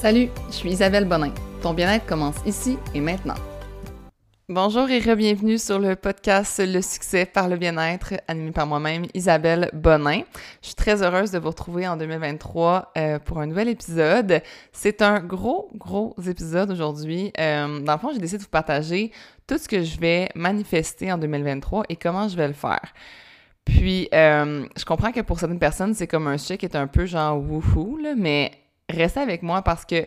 Salut, je suis Isabelle Bonin. Ton bien-être commence ici et maintenant. Bonjour et re-bienvenue sur le podcast Le succès par le bien-être, animé par moi-même, Isabelle Bonin. Je suis très heureuse de vous retrouver en 2023 euh, pour un nouvel épisode. C'est un gros, gros épisode aujourd'hui. Euh, dans le fond, j'ai décidé de vous partager tout ce que je vais manifester en 2023 et comment je vais le faire. Puis, euh, je comprends que pour certaines personnes, c'est comme un sujet qui est un peu genre wouhou, là, mais restez avec moi parce que,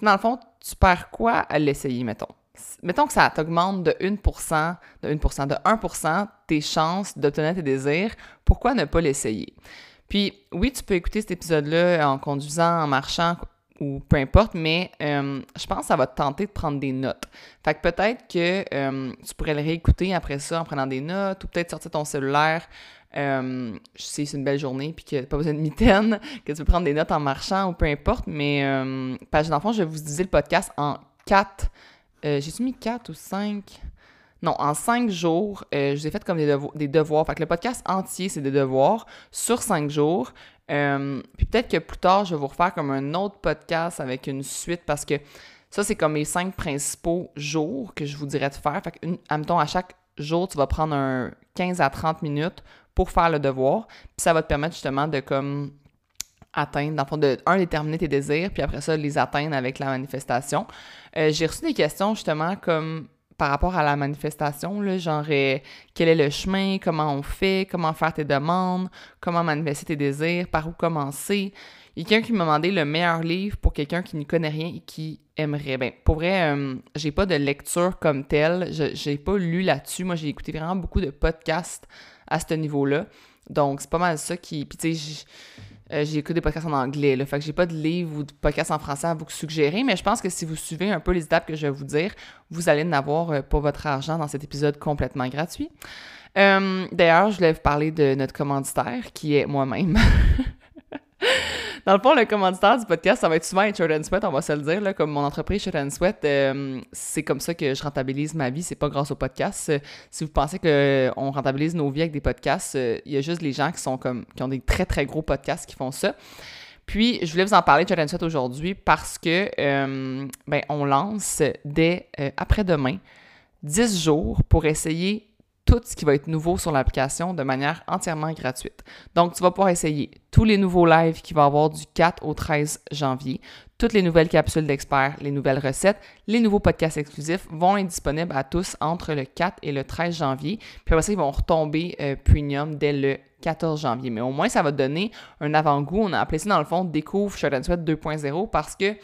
dans le fond, tu perds quoi à l'essayer, mettons? Mettons que ça t'augmente de 1%, de 1%, de 1% tes chances d'obtenir tes désirs, pourquoi ne pas l'essayer? Puis, oui, tu peux écouter cet épisode-là en conduisant, en marchant, ou peu importe, mais euh, je pense que ça va te tenter de prendre des notes. Fait que peut-être que euh, tu pourrais le réécouter après ça en prenant des notes, ou peut-être sortir ton cellulaire, euh, je sais c'est une belle journée puis que pas besoin de mitaine, que tu peux prendre des notes en marchant ou peu importe, mais euh, page d'enfant, je vais vous disais le podcast en quatre. J'ai-tu mis quatre ou cinq? Non, en cinq jours, euh, je vous ai fait comme des, devo des devoirs. Fait que le podcast entier, c'est des devoirs sur cinq jours. Euh, puis peut-être que plus tard, je vais vous refaire comme un autre podcast avec une suite parce que ça, c'est comme mes cinq principaux jours que je vous dirais de faire. Fait que, admettons, à chaque jour, tu vas prendre un 15 à 30 minutes pour faire le devoir. Puis ça va te permettre justement de comme atteindre, dans le fond, de, un, déterminer tes désirs, puis après ça, les atteindre avec la manifestation. Euh, J'ai reçu des questions justement comme par rapport à la manifestation, là, genre euh, quel est le chemin, comment on fait, comment faire tes demandes, comment manifester tes désirs, par où commencer. Il y a quelqu'un qui m'a demandé le meilleur livre pour quelqu'un qui ne connaît rien et qui aimerait. Ben, pour vrai, euh, j'ai pas de lecture comme telle. Je J'ai pas lu là-dessus. Moi, j'ai écouté vraiment beaucoup de podcasts à ce niveau-là. Donc, c'est pas mal ça qui. Puis, tu sais, euh, j'ai écouté des podcasts en anglais, là. Fait que j'ai pas de livre ou de podcast en français à vous suggérer, mais je pense que si vous suivez un peu les étapes que je vais vous dire, vous allez en avoir euh, pour votre argent dans cet épisode complètement gratuit. Euh, D'ailleurs, je voulais vous parler de notre commanditaire, qui est moi-même. Dans le fond, le commanditaire du podcast, ça va être souvent Shirt Sweat, on va se le dire. Là, comme mon entreprise Shirt Sweat, euh, c'est comme ça que je rentabilise ma vie, c'est pas grâce au podcast. Euh, si vous pensez qu'on rentabilise nos vies avec des podcasts, euh, il y a juste les gens qui sont comme qui ont des très très gros podcasts qui font ça. Puis, je voulais vous en parler de Shirt Sweat aujourd'hui parce que ben, on lance dès après-demain 10 jours pour essayer tout ce qui va être nouveau sur l'application de manière entièrement gratuite. Donc, tu vas pouvoir essayer tous les nouveaux lives qui vont avoir du 4 au 13 janvier, toutes les nouvelles capsules d'experts, les nouvelles recettes, les nouveaux podcasts exclusifs vont être disponibles à tous entre le 4 et le 13 janvier. Puis après ça, ils vont retomber euh, premium dès le 14 janvier. Mais au moins, ça va donner un avant-goût. On a appelé ça dans le fond Découvre and Sweat 2.0 parce que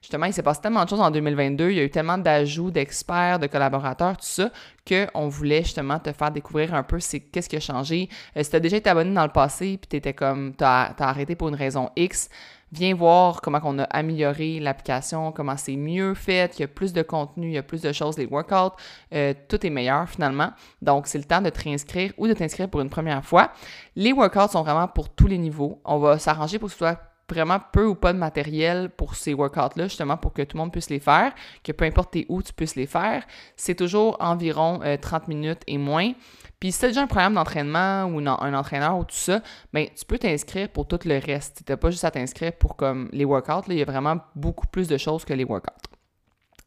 justement, il s'est passé tellement de choses en 2022, il y a eu tellement d'ajouts d'experts, de collaborateurs, tout ça, qu'on voulait justement te faire découvrir un peu c'est qu'est-ce qui a changé. Euh, si tu as déjà été abonné dans le passé, puis tu étais comme, tu as, arrêté pour une raison X, viens voir comment on a amélioré l'application, comment c'est mieux fait, il y a plus de contenu, il y a plus de choses, les workouts, euh, tout est meilleur finalement. Donc, c'est le temps de te réinscrire ou de t'inscrire pour une première fois. Les workouts sont vraiment pour tous les niveaux. On va s'arranger pour que ce soit vraiment peu ou pas de matériel pour ces workouts-là, justement pour que tout le monde puisse les faire, que peu importe où tu puisses les faire. C'est toujours environ 30 euh, minutes et moins. Puis si as déjà un programme d'entraînement ou un entraîneur ou tout ça, ben tu peux t'inscrire pour tout le reste. Tu n'as pas juste à t'inscrire pour comme les workouts. Là, il y a vraiment beaucoup plus de choses que les workouts.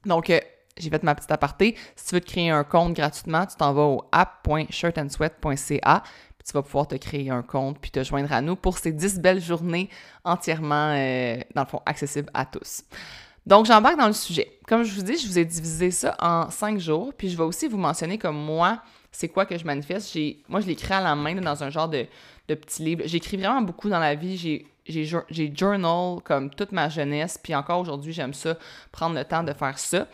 Donc, euh, j'ai fait ma petite aparté. Si tu veux te créer un compte gratuitement, tu t'en vas au app.shirtandsweat.ca tu vas pouvoir te créer un compte puis te joindre à nous pour ces 10 belles journées entièrement, euh, dans le fond, accessibles à tous. Donc, j'embarque dans le sujet. Comme je vous dis, je vous ai divisé ça en cinq jours, puis je vais aussi vous mentionner comme moi, c'est quoi que je manifeste? Moi, je l'écris à la main dans un genre de, de petit livre. J'écris vraiment beaucoup dans la vie. J'ai j'ai journal comme toute ma jeunesse, puis encore aujourd'hui, j'aime ça, prendre le temps de faire ça.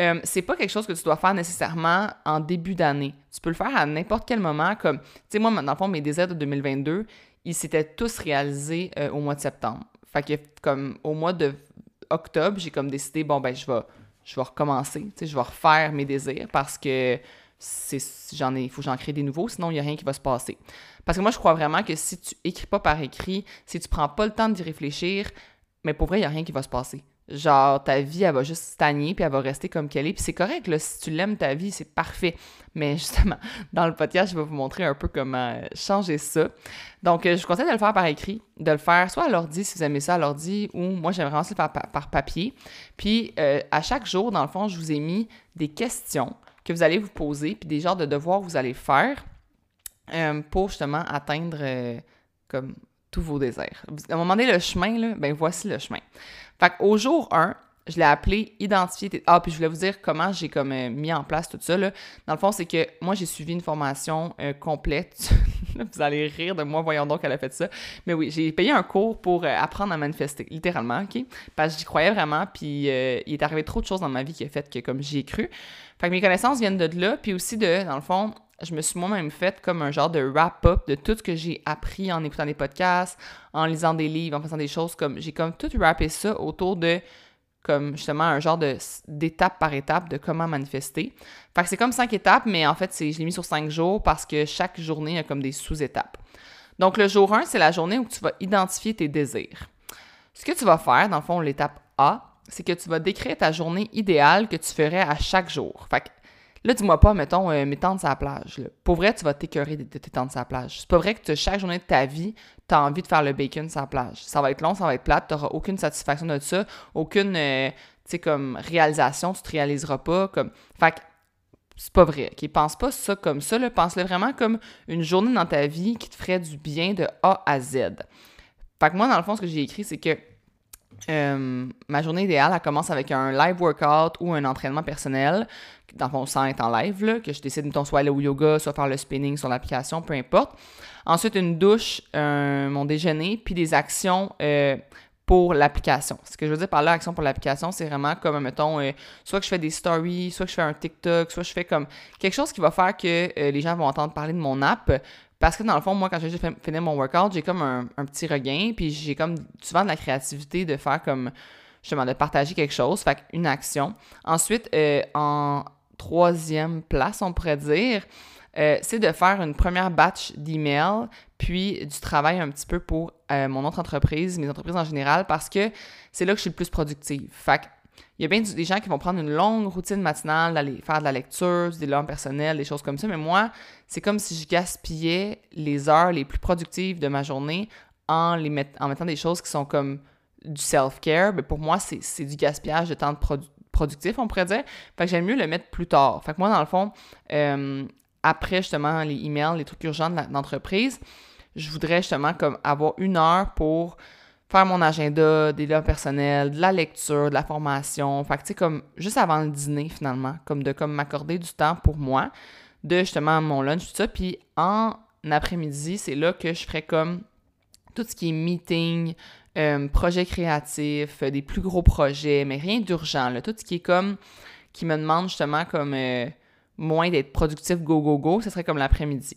Euh, c'est pas quelque chose que tu dois faire nécessairement en début d'année. Tu peux le faire à n'importe quel moment. Comme, tu sais, moi, dans le fond, mes désirs de 2022, ils s'étaient tous réalisés euh, au mois de septembre. Fait que, comme, au mois de octobre, j'ai comme décidé, bon, ben, je vais, je vais recommencer. Tu sais, je vais refaire mes désirs parce que j'en ai, il faut que j'en crée des nouveaux, sinon il n'y a rien qui va se passer. Parce que moi, je crois vraiment que si tu écris pas par écrit, si tu prends pas le temps d'y réfléchir, mais pour vrai, il n'y a rien qui va se passer genre ta vie, elle va juste stagner, puis elle va rester comme qu'elle est. Puis c'est correct, si tu l'aimes, ta vie, c'est parfait. Mais justement, dans le podcast, je vais vous montrer un peu comment euh, changer ça. Donc, euh, je vous conseille de le faire par écrit, de le faire soit à l'ordi, si vous aimez ça à l'ordi, ou moi, j'aimerais aussi le faire par, papier. Puis, euh, à chaque jour, dans le fond, je vous ai mis des questions que vous allez vous poser, puis des genres de devoirs que vous allez faire pour justement atteindre comme tous vos désirs. À un moment donné, le chemin, là, ben voici le chemin. Fait qu'au jour 1, je l'ai appelé identifier Ah, puis je voulais vous dire comment j'ai comme euh, mis en place tout ça. Là. Dans le fond, c'est que moi, j'ai suivi une formation euh, complète. vous allez rire de moi, voyons donc qu'elle a fait ça. Mais oui, j'ai payé un cours pour euh, apprendre à manifester, littéralement, OK? Parce que j'y croyais vraiment, puis il est arrivé trop de choses dans ma vie qui a fait que comme j'y ai cru. Fait que mes connaissances viennent de là, puis aussi de, dans le fond, je me suis moi-même fait comme un genre de wrap-up de tout ce que j'ai appris en écoutant des podcasts, en lisant des livres, en faisant des choses comme j'ai comme tout wrappé ça autour de comme justement un genre de d'étape par étape de comment manifester. Fait c'est comme cinq étapes, mais en fait, je l'ai mis sur cinq jours parce que chaque journée a comme des sous-étapes. Donc, le jour 1, c'est la journée où tu vas identifier tes désirs. Ce que tu vas faire, dans le fond, l'étape A, c'est que tu vas décrire ta journée idéale que tu ferais à chaque jour. Fait que Là, dis-moi pas, mettons, euh, m'étendre sa plage. Là. Pour vrai, tu vas t'écœurer de, t'étendre sa plage. C'est pas vrai que chaque journée de ta vie, tu as envie de faire le bacon sa plage. Ça va être long, ça va être plate, tu aucune satisfaction de ça, aucune, euh, comme réalisation, tu te réaliseras pas. Comme... Fait que c'est pas vrai. Pense pas ça comme ça. Pense-le vraiment comme une journée dans ta vie qui te ferait du bien de A à Z. Fait que moi, dans le fond, ce que j'ai écrit, c'est que euh, ma journée idéale, elle commence avec un live workout ou un entraînement personnel, dans fond, sans être en live, là, que je décide, soit aller au yoga, soit faire le spinning sur l'application, peu importe. Ensuite, une douche, mon déjeuner, puis des actions euh, pour l'application. Ce que je veux dire par là, action pour l'application, c'est vraiment comme, mettons, euh, soit que je fais des stories, soit que je fais un TikTok, soit je fais comme quelque chose qui va faire que les gens vont entendre parler de mon app, parce que dans le fond, moi, quand j'ai fini mon workout, j'ai comme un, petit regain, puis j'ai comme souvent de la créativité de faire comme, justement, de partager quelque chose, fait une action. Ensuite, euh, en troisième place, on pourrait dire, euh, c'est de faire une première batch d'emails, puis du travail un petit peu pour euh, mon autre entreprise, mes entreprises en général, parce que c'est là que je suis le plus productive. Fait il y a bien des gens qui vont prendre une longue routine matinale, d'aller faire de la lecture, du développement personnel, des choses comme ça. Mais moi, c'est comme si je gaspillais les heures les plus productives de ma journée en, mettant des choses qui sont comme du self-care. Mais pour moi, c'est du gaspillage de temps productif, on pourrait dire. Fait que j'aime mieux le mettre plus tard. Fait que moi, dans le fond, euh, après justement les emails, les trucs urgents de l'entreprise, je voudrais justement comme avoir une heure pour faire mon agenda, des liens personnels, de la lecture, de la formation. Fait que, tu sais, comme juste avant le dîner, finalement, comme de comme m'accorder du temps pour moi, de justement mon lunch, tout ça. Puis en après-midi, c'est là que je ferai comme tout ce qui est meeting, euh, projet créatif, des plus gros projets, mais rien d'urgent, là. Tout ce qui est comme, qui me demande justement comme euh, moins d'être productif go, go, go, ce serait comme l'après-midi.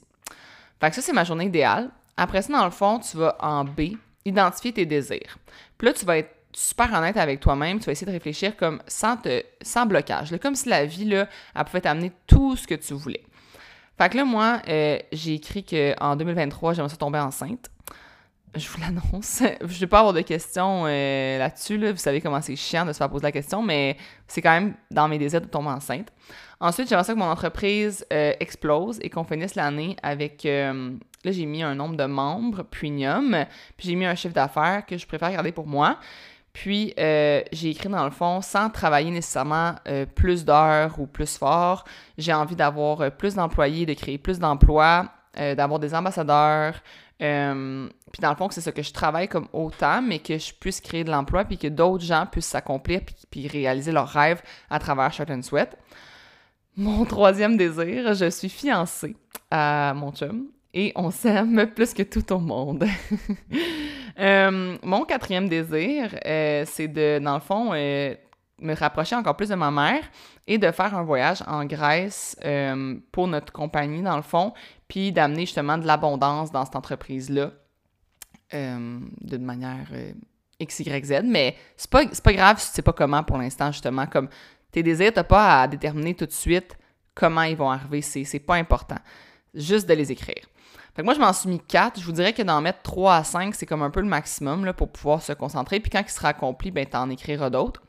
Fait que ça, c'est ma journée idéale. Après ça, dans le fond, tu vas en B, identifier tes désirs. Puis là, tu vas être super honnête avec toi-même, tu vas essayer de réfléchir comme sans, te, sans blocage, comme si la vie, là, elle pouvait t'amener tout ce que tu voulais. Fait que là, moi, euh, j'ai écrit qu'en 2023, j'aimerais ça tomber enceinte. Je vous l'annonce. je ne vais pas avoir de questions euh, là-dessus. Là. Vous savez comment c'est chiant de se faire poser la question, mais c'est quand même dans mes désirs de tomber enceinte. Ensuite, j'aimerais ça que mon entreprise euh, explose et qu'on finisse l'année avec Là, j'ai mis un nombre de membres premium, puis j'ai mis un chiffre d'affaires que je préfère garder pour moi. Puis, euh, j'ai écrit dans le fond, sans travailler nécessairement euh, plus d'heures ou plus fort, j'ai envie d'avoir euh, plus d'employés, de créer plus d'emplois, d'avoir des ambassadeurs. puis, dans le fond, c'est ça que je travaille comme autant, mais que je puisse créer de l'emploi, puis que d'autres gens puissent s'accomplir, puis, réaliser leurs rêves à travers Short and Sweat. Mon troisième désir, je suis fiancée à mon chum et on s'aime plus que tout au monde. Euh, mon quatrième désir, euh, c'est de, dans le fond, euh, me rapprocher encore plus de ma mère et de faire un voyage en Grèce pour notre compagnie, dans le fond, puis d'amener justement de l'abondance dans cette entreprise-là d'une manière X, Y, Z. Mais c'est pas, pas grave si tu sais pas comment pour l'instant, justement. Comme tes désirs, t'as pas à déterminer tout de suite comment ils vont arriver. C'est pas important. Juste de les écrire. Fait que moi, je m'en suis mis 4. Je vous dirais que d'en mettre 3 à 5, c'est comme un peu le maximum là, pour pouvoir se concentrer. Puis quand il sera accompli, ben, tu en écriras d'autres.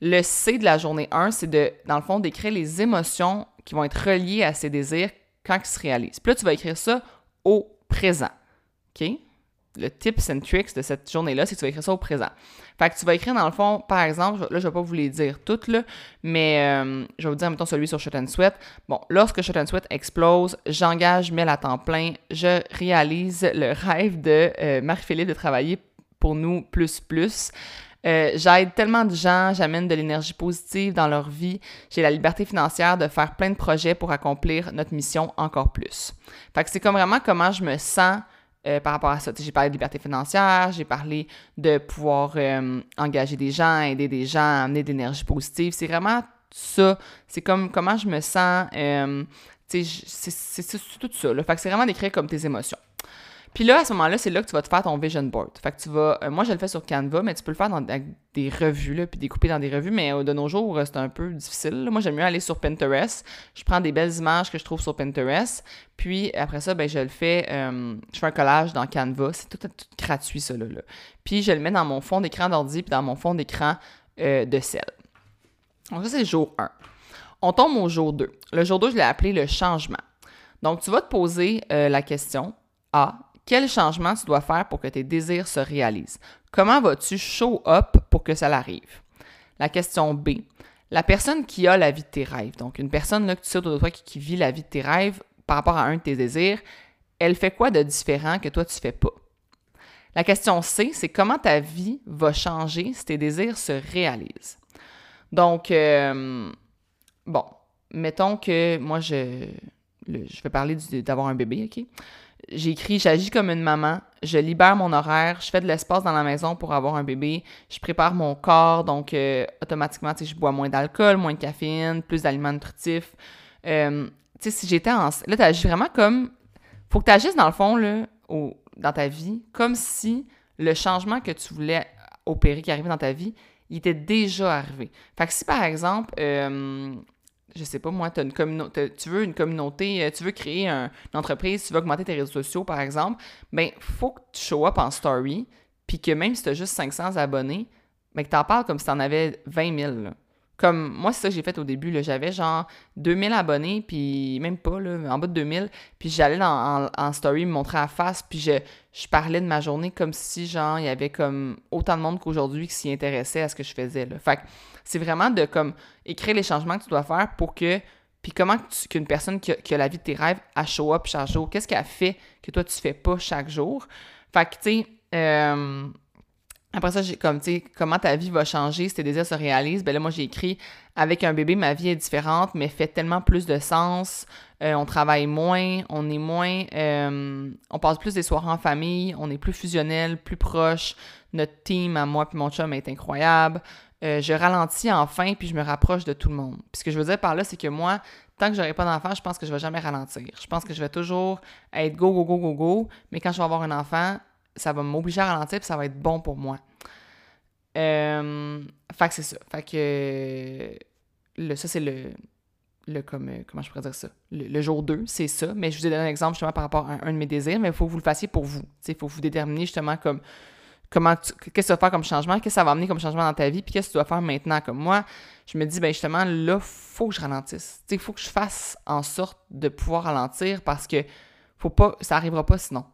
Le C de la journée 1, c'est de, dans le fond, d'écrire les émotions qui vont être reliées à ces désirs quand ils se réalisent. Puis là, tu vas écrire ça au présent. OK? Le tips and tricks de cette journée-là, c'est que tu vas écrire ça au présent. Fait que tu vas écrire dans le fond, par exemple, là, je vais pas vous les dire toutes, là, mais euh, je vais vous dire, mettons, celui sur Shot and Sweat. Bon, lorsque Shot and Sweat explose, j'engage Mel à temps plein, je réalise le rêve de euh, Marie-Philippe de travailler pour nous plus plus. Euh, j'aide tellement de gens, j'amène de l'énergie positive dans leur vie. J'ai la liberté financière de faire plein de projets pour accomplir notre mission encore plus. Fait que c'est comme vraiment comment je me sens euh, par rapport à ça. J'ai parlé de liberté financière, j'ai parlé de pouvoir euh, engager des gens, aider des gens, amener de l'énergie positive. C'est vraiment ça. C'est comme comment je me sens. c'est tout ça. Là. Fait que c'est vraiment d'écrire comme tes émotions. Puis là, à ce moment-là, c'est là que tu vas te faire ton vision board. Fait que tu vas. Euh, moi, je le fais sur Canva, mais tu peux le faire dans des revues, là, puis découper dans des revues, mais euh, de nos jours, euh, c'est un peu difficile. Moi, j'aime mieux aller sur Pinterest. Je prends des belles images que je trouve sur Pinterest. Puis après ça, ben, je le fais. je fais un collage dans Canva. C'est tout, gratuit, ça, là, Puis je le mets dans mon fond d'écran d'ordi, puis dans mon fond d'écran de sel. Donc, ça, c'est jour 1. On tombe au jour 2. Le jour 2, je l'ai appelé le changement. Donc, tu vas te poser la question A quel changement tu dois faire pour que tes désirs se réalisent? Comment vas-tu show up pour que ça l'arrive? La question B. La personne qui a la vie de tes rêves, donc une personne là, que tu de toi qui, vit la vie de tes rêves par rapport à un de tes désirs, elle fait quoi de différent que toi tu fais pas? La question C, c'est comment ta vie va changer si tes désirs se réalisent? Donc, euh, bon, mettons que moi, je, je vais parler d'avoir un bébé, OK? J'ai écrit J'agis comme une maman, je libère mon horaire, je fais de l'espace dans la maison pour avoir un bébé, je prépare mon corps, donc euh, automatiquement, tu sais, je bois moins d'alcool, moins de caféine, plus d'aliments nutritifs. Euh, tu sais, si j'étais en. Là, tu agis vraiment comme. Faut que tu agisses dans le fond, là, dans ta vie, comme si le changement que tu voulais opérer qui arrivait dans ta vie, il était déjà arrivé. Fait que si par exemple, euh, je sais pas, moi, as une tu veux une communauté, euh, tu veux créer une entreprise, tu veux augmenter tes réseaux sociaux, par exemple, ben, faut que tu show up en story, puis que même si tu as juste 500 abonnés, ben, que tu en parles comme si tu en avais 20 000. Comme moi, c'est ça que j'ai fait au début. J'avais genre 2000 abonnés, puis même pas, là, en bas de 2000. Puis j'allais en, en, story me montrer à face, puis je, je parlais de ma journée comme si, genre, il y avait comme autant de monde qu'aujourd'hui qui s'y intéressait à ce que je faisais. Fait c'est vraiment de comme écrire les changements que tu dois faire pour que. Puis comment qu'une personne qui a, la vie de tes rêves a show up chaque jour, qu'est-ce qu'elle fait que toi tu fais pas chaque jour? Fait que, tu sais, euh, après ça, j'ai comme, tu sais, comment ta vie va changer si tes désirs se réalisent? Ben là, moi, j'ai écrit avec un bébé, ma vie est différente, mais fait tellement plus de sens. Euh, on travaille moins, on est moins. Euh, on passe plus des soirées en famille, on est plus fusionnel, plus proche. Notre team, à moi puis mon chum, est incroyable. Euh, je ralentis enfin, puis je me rapproche de tout le monde. Puis ce que je veux dire par là, c'est que moi, tant que j'aurai pas d'enfant, je pense que je vais jamais ralentir. Je pense que je vais toujours être go, go, go, go, go. Mais quand je vais avoir un enfant, ça va m'obliger à ralentir, puis ça va être bon pour moi. Euh, fait que c'est ça. Fait que ça, c'est le, le comme, euh, comment je pourrais dire ça? Le, jour 2, c'est ça. Mais je vous ai donné un exemple justement par rapport à un, de mes désirs, mais il faut que vous le fassiez pour vous. Il faut vous déterminer justement comme comment qu'est-ce que tu vas faire comme changement, qu'est-ce que ça va amener comme changement dans ta vie, puis qu'est-ce que tu dois faire maintenant. Comme moi, je me dis, ben justement, là, faut que je ralentisse. Il faut que je fasse en sorte de pouvoir ralentir parce que faut pas, ça n'arrivera pas sinon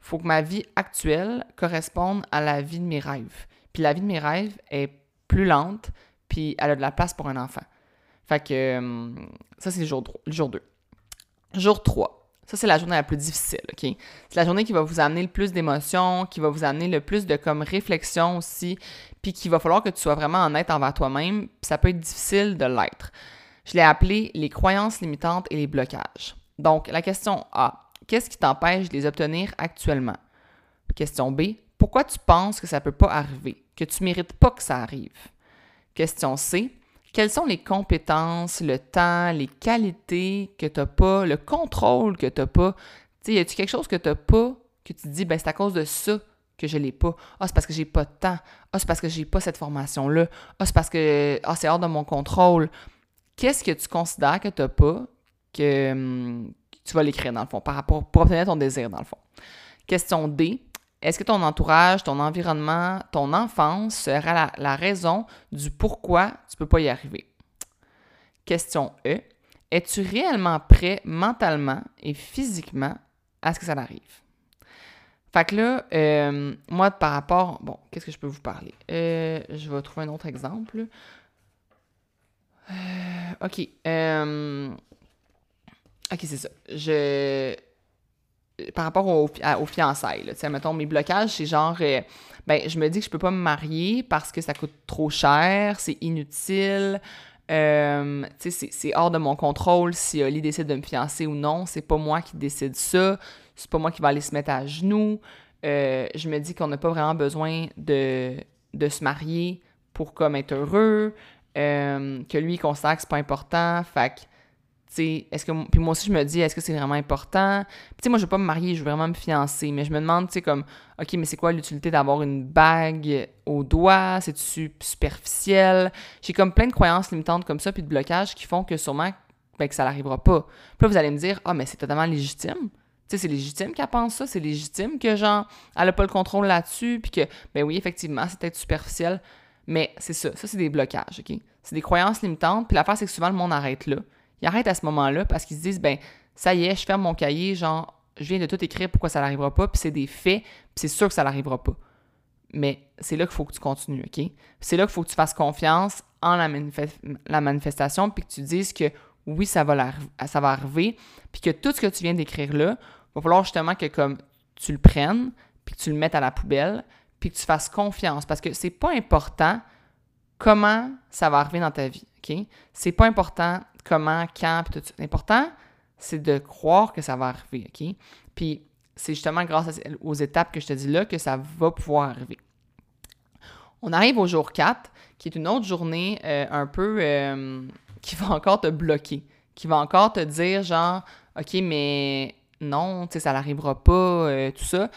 faut que ma vie actuelle corresponde à la vie de mes rêves. Puis la vie de mes rêves est plus lente, puis elle a de la place pour un enfant. Fait que euh, ça, c'est le jour, jour 2. Jour 3. Ça, c'est la journée la plus difficile? C'est la journée qui va vous amener le plus d'émotions, qui va vous amener le plus de comme réflexion aussi, puis qu'il va falloir que tu sois vraiment honnête envers toi-même, puis ça peut être difficile de l'être. Je l'ai appelé les croyances limitantes et les blocages. Donc, la question A. Qu'est-ce qui t'empêche de les obtenir actuellement? Question B. Pourquoi tu penses que ça ne peut pas arriver, que tu ne mérites pas que ça arrive? Question C. Quelles sont les compétences, le temps, les qualités que tu n'as pas, le contrôle que tu n'as pas? Tu y a-tu quelque chose que tu n'as pas, que tu te dis, ben c'est à cause de ça que je l'ai pas? Ah, c'est parce que j'ai pas de temps. Ah, c'est parce que j'ai pas cette formation-là. Ah, c'est parce que ah, c'est hors de mon contrôle. Qu'est-ce que tu considères que tu n'as pas, que, hum, tu vas l'écrire dans le fond, par rapport, pour obtenir ton désir dans le fond. Question D. Est-ce que ton entourage, ton environnement, ton enfance sera la, raison du pourquoi tu peux pas y arriver? Question E. Es-tu réellement prêt mentalement et physiquement à ce que ça arrive? Fait que là, euh, moi, par rapport. Bon, qu'est-ce que je peux vous parler? Euh, je vais trouver un autre exemple. Euh, ok. Ok, c'est ça. Je. Par rapport au, aux fiançailles, tu sais, mettons, mes blocages, c'est genre. ben, je me dis que je peux pas me marier parce que ça coûte trop cher, c'est inutile. Euh, c'est hors de mon contrôle si Oli décide de me fiancer ou non. C'est pas moi qui décide ça. C'est pas moi qui va aller se mettre à genoux. Euh, je me dis qu'on n'a pas vraiment besoin de, de se marier pour comme être heureux. Euh, que lui, il considère que c'est pas important. Fait est-ce que puis moi aussi je me dis est-ce que c'est vraiment important? Tu moi je veux pas me marier je veux vraiment me fiancer mais je me demande tu sais comme ok mais c'est quoi l'utilité d'avoir une bague au doigt? C'est superficiel? J'ai comme plein de croyances limitantes comme ça puis de blocages qui font que sûrement ben, que ça n'arrivera pas. Puis là vous allez me dire ah mais c'est totalement légitime. Tu sais, c'est légitime qu'elle pense ça, c'est légitime que, genre, elle n'a pas le contrôle là-dessus, puis que, ben oui, effectivement, c'est peut-être superficiel, mais c'est ça, ça, c'est des blocages, OK? C'est des croyances limitantes, puis l'affaire, c'est que souvent, le monde arrête là. Ils arrêtent à ce moment-là parce qu'ils se disent, ben, ça y est, je ferme mon cahier, genre, je viens de tout écrire pourquoi ça n'arrivera pas, puis c'est des faits, c'est sûr que ça n'arrivera pas. Mais c'est là qu'il faut que tu continues, OK? C'est là qu'il faut que tu fasses confiance en la, manifestation, puis que tu dises que oui, ça va, ça va arriver, puis que tout ce que tu viens d'écrire là, va falloir justement que comme tu le prennes, puis que tu le mettes à la poubelle, puis que tu fasses confiance, parce que c'est pas important comment ça va arriver dans ta vie, OK? C'est pas important comment, quand, puis tout ça. L'important, c'est de croire que ça va arriver, OK? Puis c'est justement grâce aux étapes que je te dis là que ça va pouvoir arriver. On arrive au jour 4, qui est une autre journée euh, un peu euh, qui va encore te bloquer, qui va encore te dire genre, OK, mais non, tu sais, ça n'arrivera pas, euh, tout ça.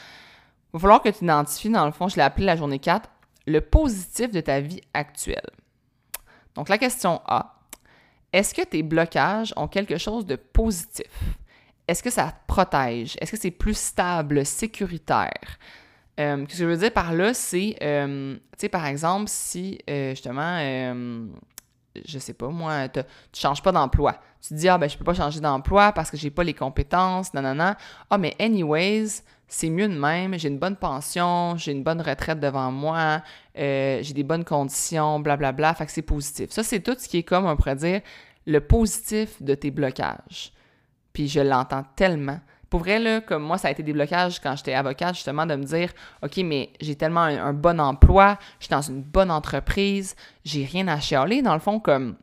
Il va falloir que tu identifies, dans le fond, je l'ai appelé la journée 4, le positif de ta vie actuelle. Donc, la question A, est-ce que tes blocages ont quelque chose de positif? Est-ce que ça te protège? Est-ce que c'est plus stable, sécuritaire? Euh, ce que je veux dire par là, c'est, euh, tu sais, par exemple, si euh, justement, je sais pas, moi, tu changes pas d'emploi. Tu te dis, ah ben, je peux pas changer d'emploi parce que j'ai pas les compétences, nanana. Ah, mais anyways, c'est mieux de même, j'ai une bonne pension, j'ai une bonne retraite devant moi, euh, j'ai des bonnes conditions, blablabla, bla, bla, fait que c'est positif. Ça, c'est tout ce qui est comme, on pourrait dire, le positif de tes blocages. Puis je l'entends tellement. Pour vrai, comme moi, ça a été des blocages quand j'étais avocate, justement, de me dire, OK, mais j'ai tellement un, bon emploi, je suis dans une bonne entreprise, j'ai rien à chialer, dans le fond, comme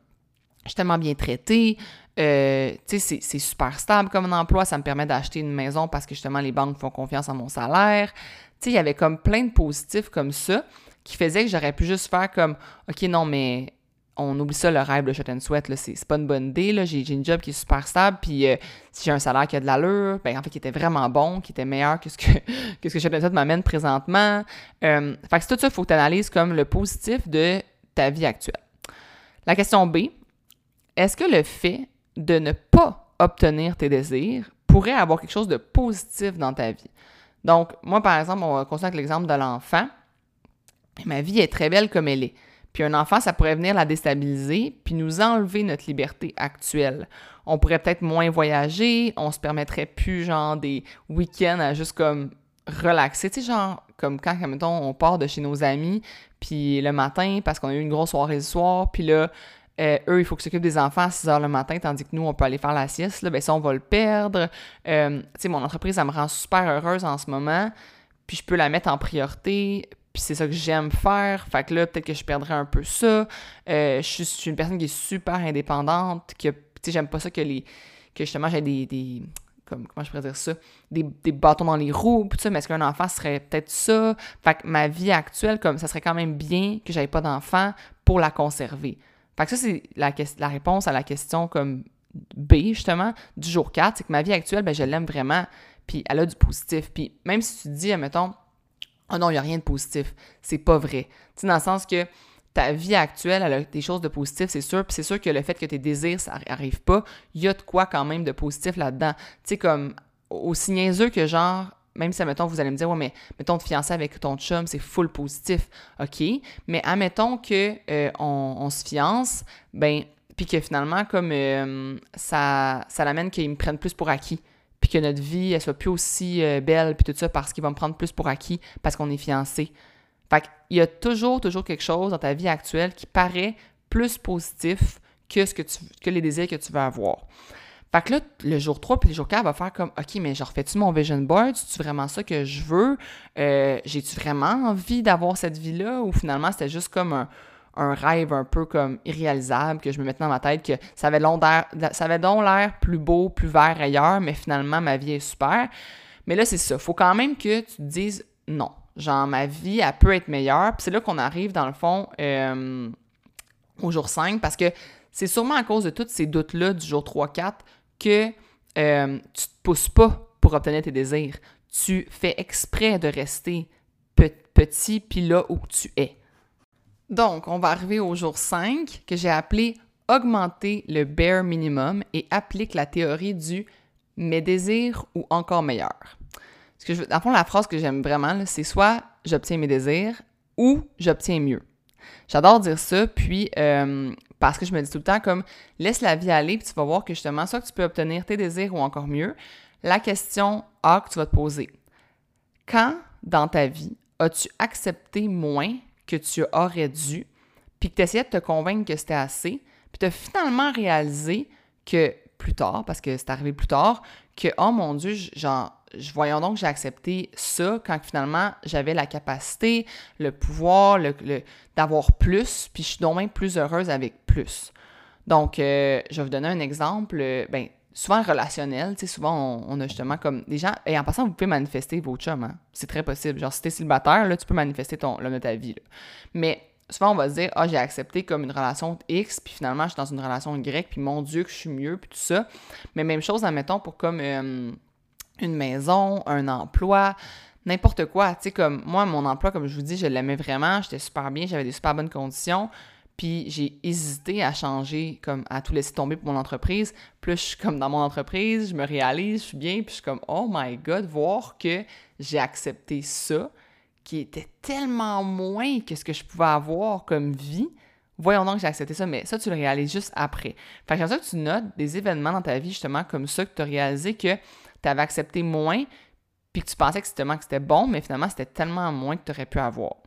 je suis tellement bien traitée, euh, tu sais, c'est super stable comme un emploi. Ça me permet d'acheter une maison parce que justement, les banques font confiance en mon salaire. Tu sais, il y avait comme plein de positifs comme ça qui faisaient que j'aurais pu juste faire comme, OK, non, mais on oublie ça, le rêve, le shot and sweat, c'est pas une bonne idée. J'ai une job qui est super stable, puis euh, si j'ai un salaire qui a de l'allure, ben, en fait, qui était vraiment bon, qui était meilleur que ce que, que, ce que shot and sweat m'amène présentement. Euh, fait que c'est tout ça, il faut que tu analyses comme le positif de ta vie actuelle. La question B, est-ce que le fait de ne pas obtenir tes désirs pourrait avoir quelque chose de positif dans ta vie? Donc, moi, par exemple, on va l'exemple de l'enfant. Ma vie est très belle comme elle est. Puis un enfant, ça pourrait venir la déstabiliser, puis nous enlever notre liberté actuelle. On pourrait peut-être moins voyager, on se permettrait plus, genre, des week-ends à juste comme relaxer. Tu sais, genre, comme quand, mettons, on part de chez nos amis, puis le matin, parce qu'on a eu une grosse soirée le soir, puis là, euh, eux, il faut qu'ils s'occupent des enfants à 6 heures le matin, tandis que nous, on peut aller faire la sieste. Là, ben, ça, on va le perdre. Euh, tu sais, mon entreprise, ça me rend super heureuse en ce moment. Puis je peux la mettre en priorité. Puis c'est ça que j'aime faire. Fait que là, peut-être que je perdrais un peu ça. Euh, je, suis, une personne qui est super indépendante. Que, tu sais, j'aime pas ça que les que justement j'ai des, des comme, comment je pourrais dire ça, des, des bâtons dans les roues, tout ça, mais est-ce qu'un enfant serait peut-être ça? Fait que ma vie actuelle, comme ça serait quand même bien que j'avais pas d'enfant pour la conserver. Fait que ça, c'est la, la, réponse à la question comme B, justement, du jour 4, c'est que ma vie actuelle, ben, je l'aime vraiment, puis elle a du positif. Puis même si tu te dis, admettons, oh non, il n'y a rien de positif, c'est pas vrai. Tu dans le sens que ta vie actuelle, elle a des choses de positif, c'est sûr. Puis c'est sûr que le fait que tes désirs, ça arrive pas, il y a de quoi quand même de positif là-dedans. Tu sais, comme aussi niaiseux que genre, même si, admettons, vous allez me dire, ouais, mais mettons te fiancer avec ton chum, c'est full positif. OK. Mais admettons que euh, on, se fiance, ben, puis que finalement, comme euh, ça, ça l'amène qu'ils me prennent plus pour acquis. Puis que notre vie, elle soit plus aussi euh, belle, puis tout ça, parce qu'ils vont me prendre plus pour acquis, parce qu'on est fiancé. Fait qu'il y a toujours, toujours quelque chose dans ta vie actuelle qui paraît plus positif que, ce que, tu, que les désirs que tu veux avoir. Fait que là, le jour 3 puis le jour 4 va faire comme OK, mais je refais-tu mon vision board? C'est-tu vraiment ça que je veux? Euh, j'ai-tu vraiment envie d'avoir cette vie-là? Ou finalement, c'était juste comme un, rêve un peu comme irréalisable que je me mettais dans ma tête que ça avait, ça avait donc l'air plus beau, plus vert ailleurs, mais finalement, ma vie est super. Mais là, c'est ça. Faut quand même que tu te dises non. Genre, ma vie, elle peut être meilleure. Puis c'est là qu'on arrive, dans le fond, euh, au jour 5, parce que c'est sûrement à cause de tous ces doutes-là du jour 3-4 que euh, tu te pousses pas pour obtenir tes désirs. Tu fais exprès de rester petit, puis là où tu es. Donc, on va arriver au jour 5 que j'ai appelé augmenter le bare minimum et applique la théorie du mes désirs ou encore meilleur. Ce que je, dans le fond, la phrase que j'aime vraiment, c'est soit j'obtiens mes désirs ou j'obtiens mieux. J'adore dire ça, puis euh, parce que je me dis tout le temps comme laisse la vie aller, puis tu vas voir que justement, soit que tu peux obtenir tes désirs ou encore mieux. La question A que tu vas te poser. Quand dans ta vie as-tu accepté moins que tu aurais dû, puis que tu essayais de te convaincre que c'était assez, puis tu as finalement réalisé que plus tard, parce que c'est arrivé plus tard, que oh mon Dieu, genre, voyons donc j'ai accepté ça quand finalement j'avais la capacité, le pouvoir le, d'avoir plus, puis je suis donc même plus heureuse avec plus. Donc, euh, je vais vous donner un exemple, euh, ben, souvent relationnel, tu sais, souvent on, a justement comme des gens, et en passant, vous pouvez manifester vos chums, hein? c'est très possible. Genre, si t'es célibataire, là, tu peux manifester ton, l'homme de ta vie. Mais souvent, on va se dire, ah, j'ai accepté comme une relation X, puis finalement, je suis dans une relation Y, puis mon Dieu, que je suis mieux, puis tout ça. Mais même chose, admettons, pour comme euh, une maison, un emploi, n'importe quoi. Tu sais, comme moi, mon emploi, comme je vous dis, je l'aimais vraiment, j'étais super bien, j'avais des super bonnes conditions. Puis j'ai hésité à changer, comme à tout laisser tomber pour mon entreprise. Plus je suis comme dans mon entreprise, je me réalise, je suis bien, puis je suis comme, oh my god, voir que j'ai accepté ça, qui était tellement moins que ce que je pouvais avoir comme vie. Voyons donc que j'ai accepté ça, mais ça, tu le réalises juste après. Fait que ça que tu notes des événements dans ta vie, justement, comme ça, que tu as réalisé que tu avais accepté moins, puis que tu pensais que c'était, que c'était bon, mais finalement, c'était tellement moins que tu aurais pu avoir.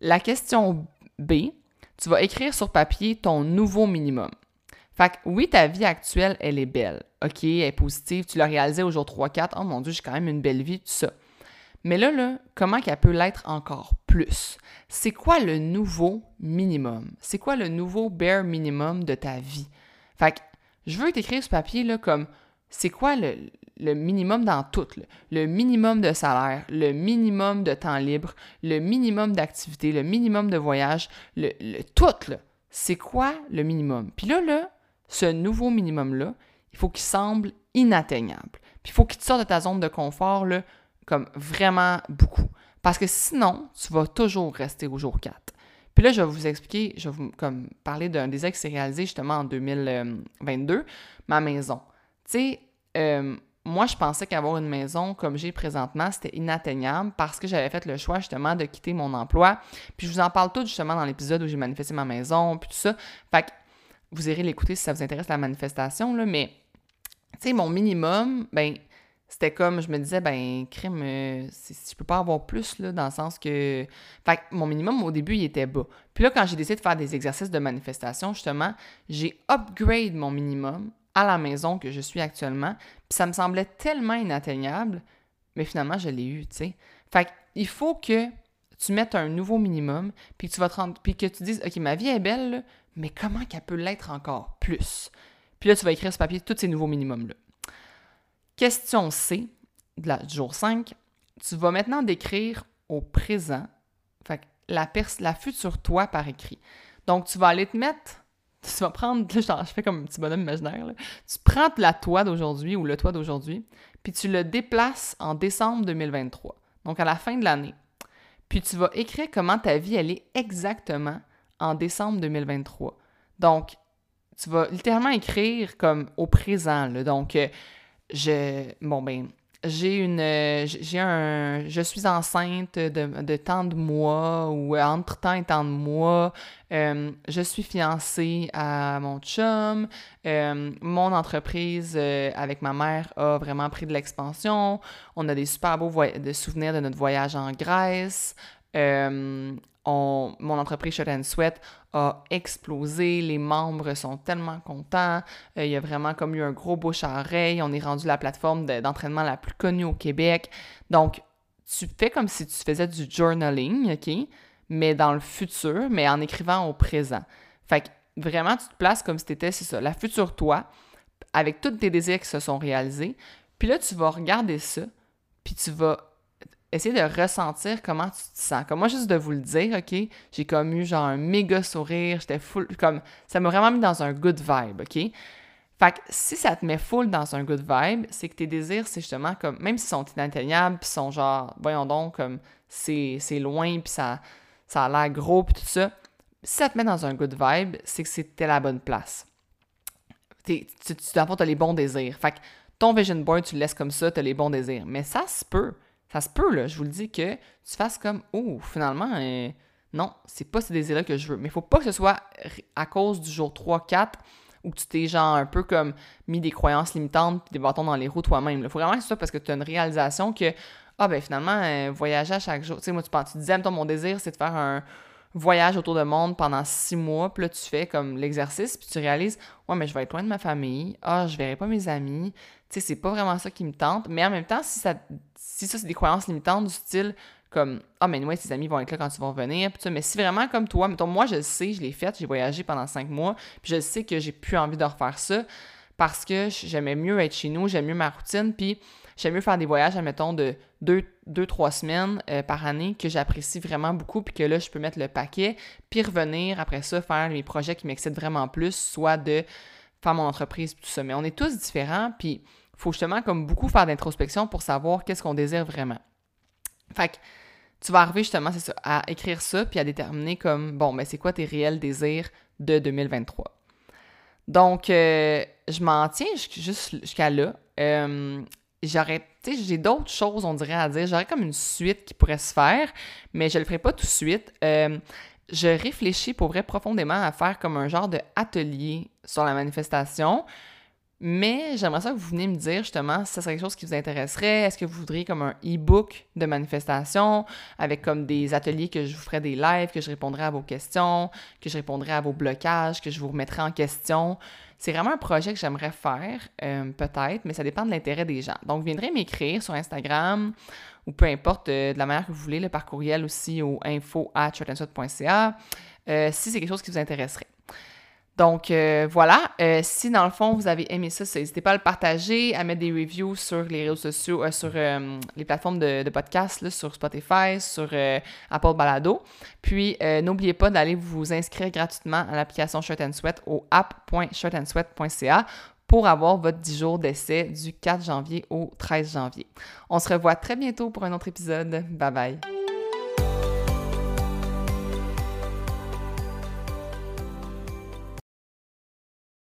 La question B, tu vas écrire sur papier ton nouveau minimum. Fait que oui, ta vie actuelle, elle est belle. OK, elle est positive. Tu l'as réalisée au jour 3-4. Oh mon Dieu, j'ai quand même une belle vie, tout ça. Mais là, là, comment qu'elle peut l'être encore plus? C'est quoi le nouveau minimum? C'est quoi le nouveau bare minimum de ta vie? Fait que je veux t'écrire sur papier, là, comme c'est quoi le, le minimum dans tout. Le minimum de salaire, le minimum de temps libre, le minimum d'activité, le minimum de voyage, le, tout. C'est quoi le minimum? Puis là, là, ce nouveau minimum-là, il faut qu'il semble inatteignable. Puis il faut qu'il te sorte de ta zone de confort, là, comme vraiment beaucoup. Parce que sinon, tu vas toujours rester au jour 4. Puis là, je vais vous expliquer, je vais vous comme, parler d'un des ex réalisé justement en 2022, ma maison. Tu sais, euh, moi, je pensais qu'avoir une maison comme j'ai présentement, c'était inatteignable parce que j'avais fait le choix justement de quitter mon emploi. Puis je vous en parle tout justement dans l'épisode où j'ai manifesté ma maison, puis tout ça. Fait que vous irez l'écouter si ça vous intéresse la manifestation, là, mais tu sais, mon minimum, ben, c'était comme, je me disais, ben, crime, euh, je peux pas avoir plus, là, dans le sens que. Fait que mon minimum, au début, il était bas. Puis là, quand j'ai décidé de faire des exercices de manifestation, justement, j'ai upgrade mon minimum à la maison que je suis actuellement. Puis ça me semblait tellement inatteignable, mais finalement, je l'ai eu, tu sais. Fait il faut que tu mettes un nouveau minimum, puis que tu vas te rendre, puis que tu dises, OK, ma vie est belle, mais comment qu'elle peut l'être encore plus? Puis là, tu vas écrire sur papier tous ces nouveaux minimums-là. Question C, du jour 5, tu vas maintenant décrire au présent, fait la, la future toi par écrit. Donc, tu vas aller te mettre tu vas prendre, je fais comme un petit bonhomme imaginaire, tu prends la toi d'aujourd'hui ou le toi d'aujourd'hui, puis tu le déplaces en décembre 2023, donc à la fin de l'année. Puis tu vas écrire comment ta vie, elle est exactement en décembre 2023. Donc, tu vas littéralement écrire comme au présent. Donc, euh, je. Bon, ben, j'ai une j'ai un je suis enceinte de, de tant de mois ou entre temps et tant de mois. Euh, je suis fiancée à mon chum. Euh, mon entreprise euh, avec ma mère a vraiment pris de l'expansion. On a des super beaux de souvenirs de notre voyage en Grèce mon entreprise Shut and Sweat a explosé, les membres sont tellement contents, euh, il y a vraiment comme eu un gros bouche à oreille, on est rendu la plateforme d'entraînement la plus connue au Québec. Donc, tu fais comme si tu faisais du journaling, OK? Mais dans le futur, mais en écrivant au présent. Fait que vraiment, tu te places comme si tu étais, c'est ça, la future toi, avec tous tes désirs qui se sont réalisés. Puis là, tu vas regarder ça, puis tu vas essayer de ressentir comment tu te sens. Comme moi, juste de vous le dire, OK, j'ai comme eu genre un méga sourire, j'étais full, comme, ça m'a vraiment mis dans un good vibe, OK? Fait que si ça te met full dans un good vibe, c'est que tes désirs, c'est justement comme, même s'ils sont inatteignables, puis sont genre, voyons donc, comme, c'est loin, puis ça, ça a l'air gros, puis tout ça, si ça te met dans un good vibe, c'est que c'était la bonne place. tu, tu, les bons désirs. Fait que ton vision board, tu le laisses comme ça, tu as les bons désirs. Mais ça se peut ça se peut, là, je vous le dis, que tu fasses comme Oh, finalement, euh, non, c'est pas ces désirs-là que je veux. Mais il faut pas que ce soit à cause du jour 3-4 où tu t'es genre un peu comme mis des croyances limitantes des bâtons dans les roues toi-même. Il faut vraiment que ce soit parce que tu as une réalisation que Ah ben finalement, euh, voyager à chaque jour. Tu sais, moi, tu, tu disais, mon désir, c'est de faire un voyage autour du monde pendant six mois, puis là, tu fais comme l'exercice, puis tu réalises, ouais, mais je vais être loin de ma famille, ah, je verrai pas mes amis, tu sais, c'est pas vraiment ça qui me tente, mais en même temps, si ça, si ça, c'est des croyances limitantes du style, comme, ah, mais ouais, tes amis vont être là quand tu vas revenir, puis mais si vraiment comme toi, mettons, moi, je le sais, je l'ai fait, j'ai voyagé pendant cinq mois, puis je sais que j'ai plus envie de refaire ça, parce que j'aimais mieux être chez nous, j'aime mieux ma routine, puis j'aime mieux faire des voyages, admettons, de deux, deux trois semaines euh, par année que j'apprécie vraiment beaucoup, puis que là, je peux mettre le paquet, puis revenir après ça, faire mes projets qui m'excitent vraiment plus, soit de faire mon entreprise, tout ça. Mais on est tous différents, puis faut justement comme beaucoup faire d'introspection pour savoir qu'est-ce qu'on désire vraiment. Fait que tu vas arriver justement, ça, à écrire ça, puis à déterminer comme, bon, mais ben, c'est quoi tes réels désirs de 2023. Donc, euh, je m'en tiens juste jusqu'à là. Euh, j'aurais, tu sais, j'ai d'autres choses, on dirait, à dire. J'aurais comme une suite qui pourrait se faire, mais je le ferai pas tout de suite. Euh, je réfléchis pour vrai profondément à faire comme un genre de atelier sur la manifestation. Mais j'aimerais ça que vous veniez me dire justement si ça serait quelque chose qui vous intéresserait. Est-ce que vous voudriez comme un e-book de manifestation avec comme des ateliers que je vous ferais des lives, que je répondrais à vos questions, que je répondrais à vos blocages, que je vous remettrais en question? C'est vraiment un projet que j'aimerais faire, euh, peut-être, mais ça dépend de l'intérêt des gens. Donc, vous viendrez m'écrire sur Instagram ou peu importe, euh, de la manière que vous voulez, le par courriel aussi au info at euh, si c'est quelque chose qui vous intéresserait. Donc euh, voilà, euh, si dans le fond vous avez aimé ça, n'hésitez pas à le partager, à mettre des reviews sur les réseaux sociaux, euh, sur les plateformes de, de podcast, sur Spotify, sur Apple Balado. Puis n'oubliez pas d'aller vous inscrire gratuitement à l'application Shirt and Sweat au app.shirtandsweat.ca pour avoir votre 10 jours d'essai du 4 janvier au 13 janvier. On se revoit très bientôt pour un autre épisode. Bye bye!